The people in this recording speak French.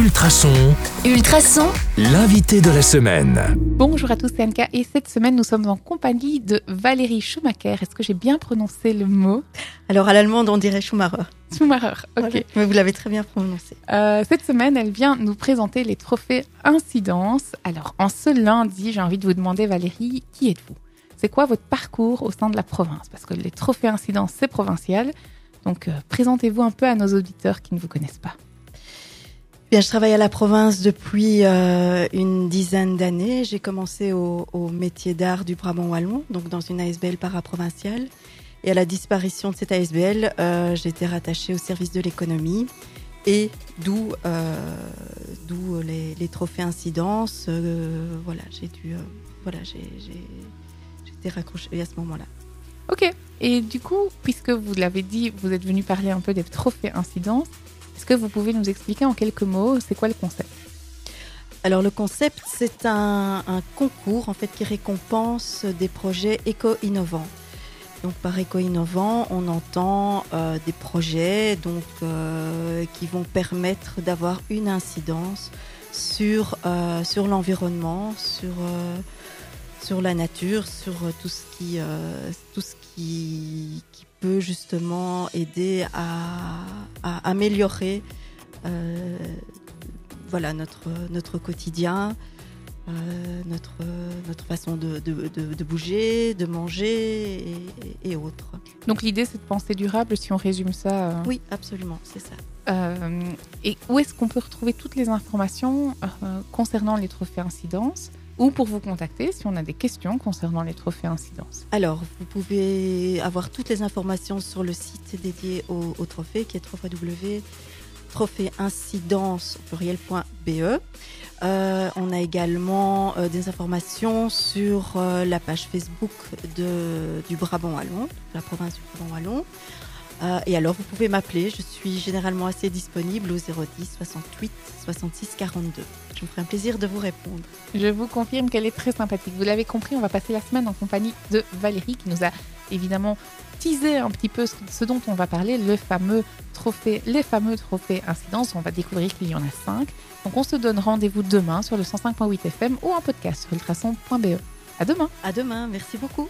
Ultrason, Ultrason, l'invité de la semaine. Bonjour à tous, c'est Anka et cette semaine nous sommes en compagnie de Valérie Schumacher. Est-ce que j'ai bien prononcé le mot? Alors à l'allemande, on dirait Schumacher. Schumacher, ok. Voilà. Mais vous l'avez très bien prononcé. Euh, cette semaine, elle vient nous présenter les trophées Incidence. Alors en ce lundi, j'ai envie de vous demander Valérie, qui êtes-vous? C'est quoi votre parcours au sein de la province? Parce que les trophées Incidence, c'est provincial. Donc euh, présentez-vous un peu à nos auditeurs qui ne vous connaissent pas. Je travaille à la province depuis euh, une dizaine d'années. J'ai commencé au, métier d'art du Brabant Wallon, donc dans une ASBL paraprovinciale. Et à la disparition de cette ASBL, euh, j'ai été rattachée au service de l'économie et d'où euh, les, trophées incidence. Euh, voilà, j'ai dû voilà, j'ai été raccrochée à ce moment-là. Ok. Et du coup, puisque vous l'avez dit, vous êtes venu parler un peu des trophées Incidence. Vous pouvez nous expliquer en quelques mots c'est quoi le concept? Alors le concept, c'est un, concours en fait qui récompense des projets éco-innovants. Donc par éco-innovant, on entend euh, des projets donc euh, qui vont permettre d'avoir une incidence sur euh, sur l'environnement, sur sur la nature, sur euh, tout ce qui euh, tout ce qui, qui peut justement aider à, à améliorer euh, voilà notre notre quotidien, euh, notre notre façon de, de, de- de bouger, de manger et, et autres. Donc l'idée c'est de penser durable si on résume ça. Oui, absolument, c'est ça. Et où est-ce qu'on peut retrouver toutes les informations concernant les trophées incidence? Ou pour vous contacter si on a des questions concernant les trophées incidence Alors, vous pouvez avoir toutes les informations sur le site dédié au, trophée qui est www.trophéeincidence pluriel.be. Euh, on a également euh, des informations sur euh, la page Facebook de, du Brabant Wallon, la province du Brabant Wallon. Euh, et alors, vous pouvez m'appeler. Je suis généralement assez disponible au 010 68 66 42. Je me ferai un plaisir de vous répondre. Je vous confirme qu'elle est très sympathique. Vous l'avez compris, on va passer la semaine en compagnie de Valérie qui nous a évidemment teasé un petit peu ce, dont on va parler, le fameux trophée, les fameux trophées incidence. On va découvrir qu'il y en a cinq. Donc on se donne rendez-vous demain sur le 105.8 FM ou en podcast sur ultrason.be. À demain À demain. Merci beaucoup.